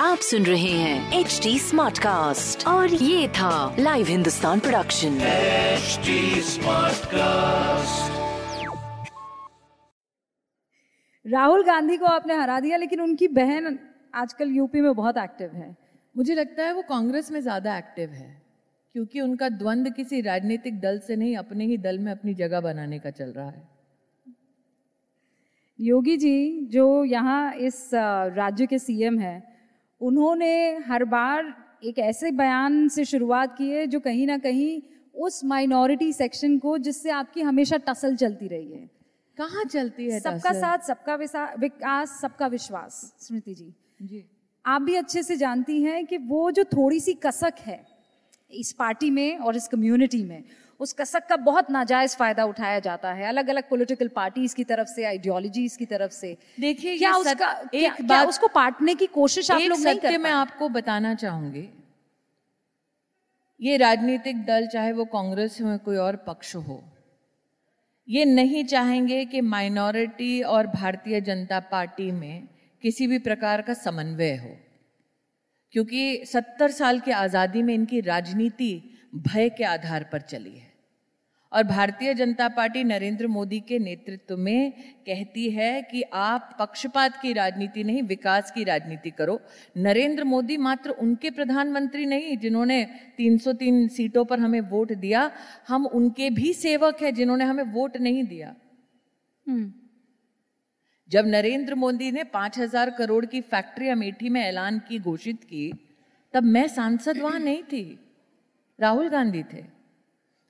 आप सुन रहे हैं एच डी स्मार्ट कास्ट और ये था live Hindustan production smart cast Rahul Gandhi को आपने हरा दिया लेकिन उनकी बहन आजकल यूपी में बहुत एक्टिव है। मुझे लगता है वो कांग्रेस में ज़्यादा एक्टिव है क्योंकि उनका द्वंद किसी राजनीतिक दल से नहीं अपने ही दल में अपनी जगह बनाने का चल रहा है। योगी जी जो यहाँ इस राज्य के सीएम हैं उन्होंने हर बार एक ऐसे बयान से शुरुआत की है जो कहीं ना कहीं उस माइनॉरिटी सेक्शन को जिससे आपकी हमेशा टसल चलती रही है। कहाँ चलती है सबका साथ सबका विकास सबका विश्वास स्मृति जी। जी। आप भी अच्छे से जानती हैं कि वो जो थोड़ी सी कसक है इस पार्टी में और इस कम्युनिटी में उस कसक का बहुत नाजायज फ़ायदा उठाया जाता है। अलग अलग पॉलिटिकल पार्टीज़ की तरफ़ से आइडियोलॉजीज की तरफ़ से। देखिए क्या उसका एक क्या, क्या बात उसको पाटने की कोशिश आप लोग नहीं सत्य कर मैं आपको बताना चाहूँगी। ये राजनीतिक दल चाहे वो कांग्रेस हो कोई और पक्ष हो ये नहीं चाहेंगे कि माइनॉरिटी और भारतीय जनता पार्टी में किसी भी प्रकार का समन्वय हो। क्योंकि सत्तर साल की आज़ादी में इनकी राजनीति भय के आधार पर चली है। और भारतीय जनता पार्टी नरेंद्र मोदी के नेतृत्व में कहती है कि आप पक्षपात की राजनीति नहीं विकास की राजनीति करो। नरेंद्र मोदी मात्र उनके प्रधानमंत्री नहीं जिन्होंने 303 सीटों पर हमें वोट दिया। हम उनके भी सेवक हैं जिन्होंने हमें वोट नहीं दिया। हम्म, जब नरेंद्र मोदी ने 5000 करोड़ की फैक्ट्री अमेठी में ऐलान की घोषित की तब मैं सांसद वहाँ नहीं थी। राहुल गांधी थे।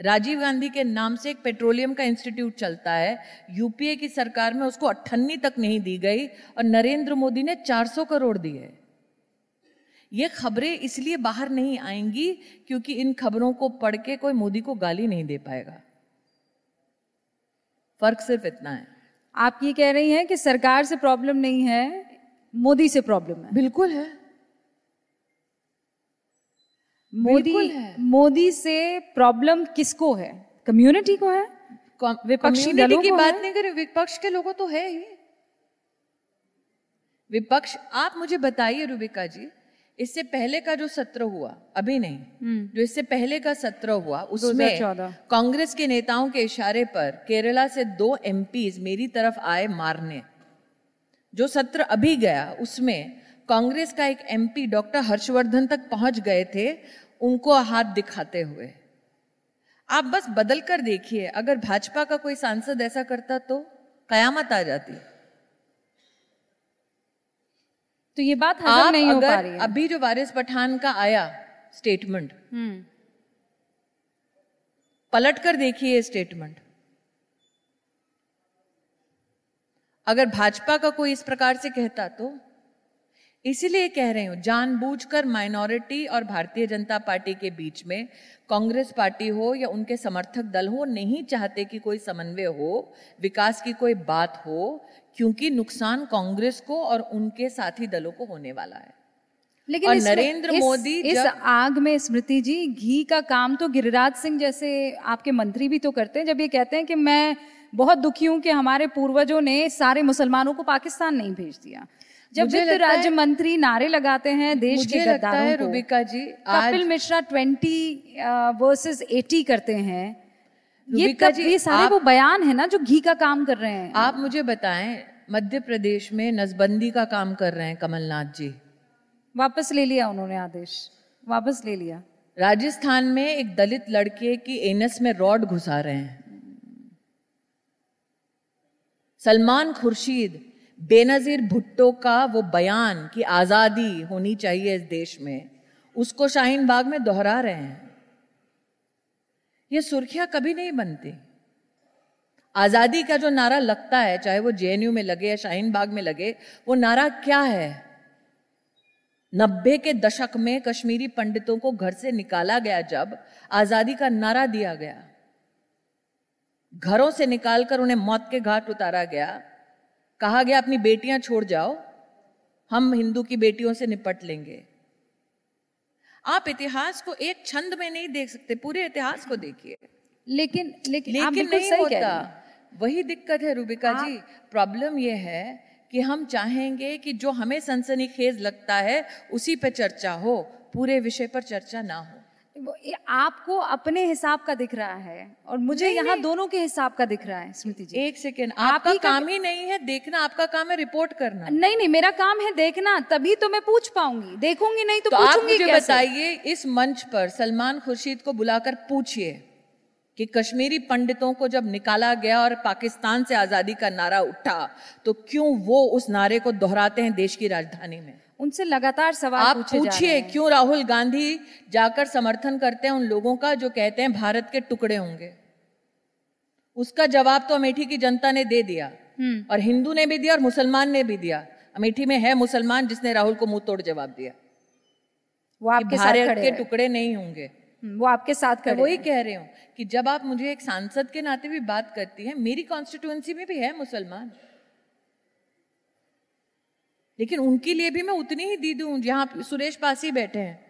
राजीव गांधी के नाम से एक पेट्रोलियम का इंस्टीट्यूट चलता है। यूपीए की सरकार में उसको अट्ठन्नी तक नहीं दी गई और नरेंद्र मोदी ने 400 करोड़ दिए। ये खबरें इसलिए बाहर नहीं आएँगी क्योंकि इन खबरों को पढ़ के कोई मोदी को गाली नहीं दे पाएगा। फ़र्क सिर्फ़ इतना है। आप ये कह रही हैं कि सरकार से प्रॉब्लम नहीं है मोदी से प्रॉब्लम है। बिल्कुल है। मोदी मोदी से प्रॉब्लम किसको है? कम्युनिटी को है? विपक्षी दलों की बात? नहीं करें विपक्ष के लोगों तो है ही। विपक्ष आप मुझे बताइए रुबिका जी इससे पहले का जो सत्र हुआ अभी नहीं जो इससे पहले का सत्र हुआ उसमें कांग्रेस के नेताओं के इशारे पर केरला से दो एमपीज मेरी तरफ़ आए मारने। जो सत्र अभी गया उसमें कांग्रेस का एक एमपी डॉक्टर हर्षवर्धन तक पहुँच गए थे उनको हाथ दिखाते हुए। आप बस बदल कर देखिए अगर भाजपा का कोई सांसद ऐसा करता तो कयामत आ जाती। तो ये बात आप नहीं हो पा रही है। अभी जो वारिस पठान का आया स्टेटमेंट हम्म, पलट कर देखिए स्टेटमेंट। अगर भाजपा का कोई इस प्रकार से कहता तो इसीलिए कह रही हूँ जानबूझकर माइनॉरिटी और भारतीय जनता पार्टी के बीच में कांग्रेस पार्टी हो या उनके समर्थक दल हो नहीं चाहते कि कोई समन्वय हो विकास की कोई बात हो क्योंकि नुकसान कांग्रेस को और उनके साथी दलों को होने वाला है। लेकिन और नरेंद्र इस- मोदी इस जब- आग में स्मृति जी घी का काम तो गिरिराज सिंह जैसे आपके मंत्री भी तो करते हैं जब ये कहते हैं कि मैं बहुत दुखी हूँ कि हमारे पूर्वजों ने सारे मुसलमानों को पाकिस्तान नहीं भेज दिया। जब वित्त राज्य मंत्री नारे लगाते हैं देश मुझे के लगता है गद्दारों को। Rubika ji Kapil Mishra twenty versus eighty करते हैं। ये कब जी, ये सारे वो बयान है ना जो घी का काम कर रहे हैं। आप मुझे बताएँ मध्य प्रदेश में नसबंदी का काम कर रहे हैं कमलनाथ जी। वापस ले लिया उन्होंने आदेश। वापस ले लिया। राजस्थान में एक दलित लड़के की एनस में रॉड घुसा रहे हैं। सलमान खुर्शीद बेनजीर भुट्टो का वो बयान कि आज़ादी होनी चाहिए इस देश में, उसको शाहीन बाग में दोहरा रहे हैं। ये सुर्खियाँ कभी नहीं बनती। आज़ादी का जो नारा लगता है, चाहे वो जेएनयू में लगे या शाहीन बाग में लगे, वो नारा क्या है? नब्बे के दशक में कश्मीरी पंडितों को घर से निकाला गया जब आज़ादी का नारा दिया गया। घरों से निकालकर उन्हें मौत के घाट उतारा गया। कहा गया अपनी बेटियाँ छोड़ जाओ हम हिंदू की बेटियों से निपट लेंगे। आप इतिहास को एक छंद में नहीं देख सकते पूरे इतिहास को देखिए। लेकिन लेकिन लेकिन बिल्कुल नहीं सही होता। वही दिक्कत है रूबिका जी। प्रॉब्लम यह है कि हम चाहेंगे कि जो हमें सनसनीखेज लगता है उसी पे चर्चा हो पूरे विषय पर चर्चा ना हो। आपको अपने हिसाब का दिख रहा है और मुझे यहाँ। दोनों के हिसाब का दिख रहा है स्मृति जी। एक सेकेंड आपका काम ही नहीं है देखना आपका काम है रिपोर्ट करना। नहीं नहीं मेरा काम है देखना तभी तो मैं पूछ पाऊँगी। देखूँगी नहीं तो, तो आप मुझे बताइए इस मंच पर सलमान खुर्शीद को बुलाकर पूछिए कि कश्मीरी पंडितों को जब निकाला गया और पाकिस्तान से आज़ादी का नारा उठा तो क्यों वो उस नारे को दोहराते हैं देश की राजधानी में? उनसे लगातार सवाल आप पूछे जा रहे पूछिए। क्यों राहुल गांधी जाकर समर्थन करते हैं उन लोगों का जो कहते हैं भारत के टुकड़े होंगे? उसका जवाब तो अमेठी की जनता ने दे दिया हम्म। और हिंदू ने भी दिया और मुसलमान ने भी दिया। अमेठी में है मुसलमान जिसने राहुल को मुँह तोड़ जवाब दिया। वो आपके भारत के टुकड़े नहीं होंगे। हम्म, वो आपके साथ खड़े वही कह रही हूँ कि जब आप मुझे एक सांसद के नाते भी बात करती हैं मेरी कॉन्स्टिट्यूएंसी में भी है मुसलमान। लेकिन उनके लिए भी मैं उतनी ही दीदी हूँ जहाँ सुरेश पासी बैठे हैं।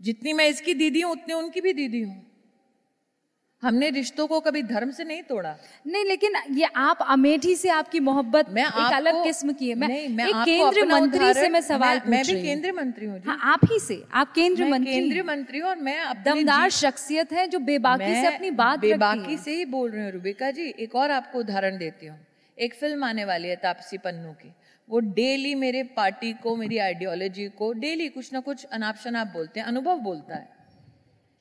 जितनी मैं इसकी दीदी हूँ उतनी उनकी भी दीदी हूँ। हमने रिश्तों को कभी धर्म से नहीं तोड़ा। नहीं लेकिन ये आप अमेठी से आपकी मोहब्बत मैं एक अलग किस्म की है। मैं, नहीं, मैं एक केंद्रीय मंत्री से मैं सवाल मैं, मैं भी केंद्रीय मंत्री हूँ हाँ आप ही से। आप केंद्रीय मंत्री केंद्रीय मंत्री हूँ और मैं दमदार शख्सियत है जो बेबाकी से अपनी बात बेबाकी से ही बोल रही हूँ रुबिका जी। एक और आपको उदाहरण देती हूँ। एक फ़िल्म आने वाली है तापसी पन्नू की। वो डेली मेरे पार्टी को मेरी आइडियोलॉजी को डेली कुछ ना कुछ अनाप शनाप बोलते हैं अनुभव बोलता है।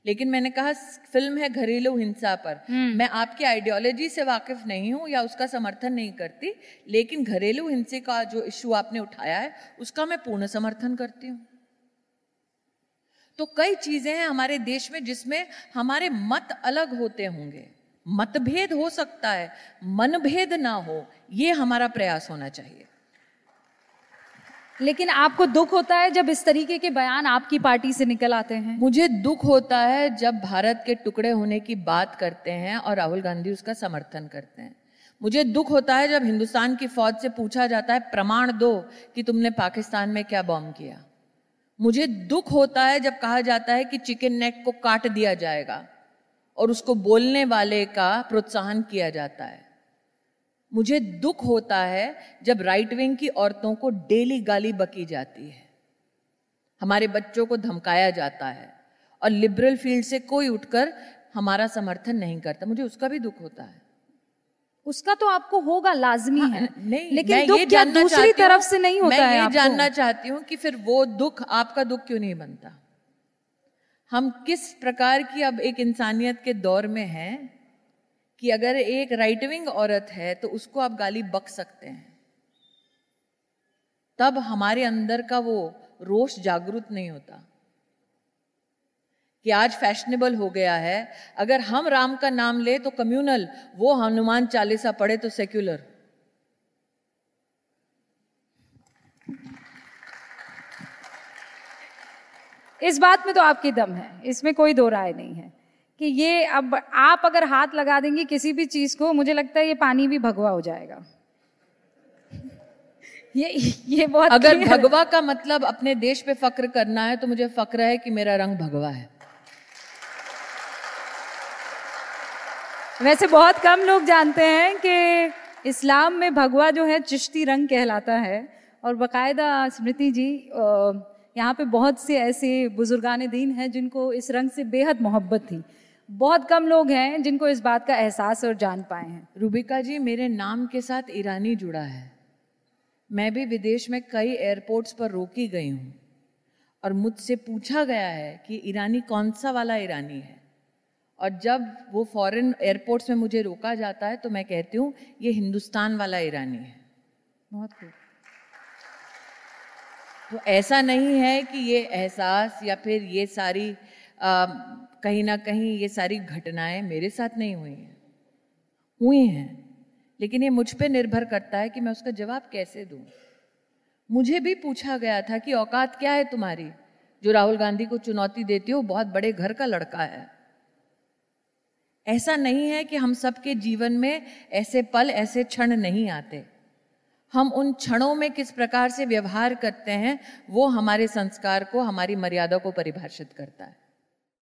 लेकिन मैंने कहा फ़िल्म है घरेलू हिंसा पर। मैं आपकी आइडियोलॉजी से वाकिफ नहीं हूँ या उसका समर्थन नहीं करती लेकिन घरेलू हिंसे का जो इशू आपने उठाया है उसका मैं पूर्ण समर्थन करती हूँ। तो कई चीज़ें हैं हमारे देश में जिसमें हमारे मत अलग होते होंगे। मतभेद हो सकता है मनभेद ना हो ये हमारा प्रयास होना चाहिए। लेकिन आपको दुख होता है जब इस तरीके के बयान आपकी पार्टी से निकल आते हैं? मुझे दुख होता है जब भारत के टुकड़े होने की बात करते हैं और राहुल गांधी उसका समर्थन करते हैं। मुझे दुख होता है जब हिंदुस्तान की फौज से पूछा जाता है, प्रमाण दो कि तुमने पाकिस्तान में क्या बॉम्ब किया। मुझे दुख होता है जब कहा जाता है कि चिकन नेक को काट दिया जाएगा और उसको बोलने वाले का प्रोत्साहन किया जाता है। मुझे दुख होता है जब राइट विंग की औरतों को डेली गाली बकी जाती है। हमारे बच्चों को धमकाया जाता है और लिबरल फ़ील्ड से कोई उठकर हमारा समर्थन नहीं करता। मुझे उसका भी दुख होता है। उसका तो आपको होगा लाजमी है नहीं लेकिन मैं दुख ये क्या जानना दूसरी हूँ- तरफ़ से नहीं होता मैं है ये आपको? जानना चाहती हूँ कि फिर वो दुख आपका दुख क्यों नहीं बनता? हम किस प्रकार की अब एक इंसानियत के दौर में हैं कि अगर एक राइट विंग औरत है तो उसको आप गाली बक सकते हैं। तब हमारे अंदर का वो रोष जागरूक नहीं होता कि आज फैशनेबल हो गया है। अगर हम राम का नाम ले तो कम्युनल वो हनुमान चालीसा पढ़े तो सेक्युलर इस बात में तो आपकी दम है, इसमें कोई दो राय नहीं है। कि ये अब आप अगर हाथ लगा देंगी किसी भी चीज़ को मुझे लगता है ये पानी भी भगवा हो जाएगा। ये ये बहुत अगर भगवा का मतलब अपने देश पे फक्र करना है तो मुझे फक्र है कि मेरा रंग भगवा है। वैसे बहुत कम लोग जानते हैं कि इस्लाम में भगवा जो है चिश्ती रंग कहलाता है। और बकायदा स्मृति जी यहाँ पे बहुत से ऐसे बुजुर्गान दीन हैं जिनको इस रंग से बेहद मोहब्बत थी। बहुत कम लोग हैं जिनको इस बात का एहसास और जान पाए हैं। रूबिका जी मेरे नाम के साथ ईरानी जुड़ा है। मैं भी विदेश में कई एयरपोर्ट्स पर रोकी गई हूँ और मुझसे पूछा गया है कि ईरानी कौन सा वाला ईरानी है। और जब वो फॉरेन एयरपोर्ट्स में मुझे रोका जाता है तो मैं कहती हूँ ये हिंदुस्तान वाला ईरानी है। बहुत खूब तो ऐसा नहीं है कि ये एहसास या फिर ये सारी आ, कहीं ना कहीं ये सारी घटनाएँ मेरे साथ नहीं हुई हैं। हुई हैं, लेकिन ये मुझ पे निर्भर करता है कि मैं उसका जवाब कैसे दूँ। मुझे भी पूछा गया था कि औकात क्या है तुम्हारी? जो राहुल गांधी को चुनौती देती हो बहुत बड़े घर का लड़का है। ऐसा नहीं है कि हम सबके जीवन में ऐसे पल, ऐसे क्षण नहीं आते। हम उन क्षणों में किस प्रकार से व्यवहार करते हैं, वो हमारे संस्कार को, हमारी मर्यादा को परिभाषित करता है।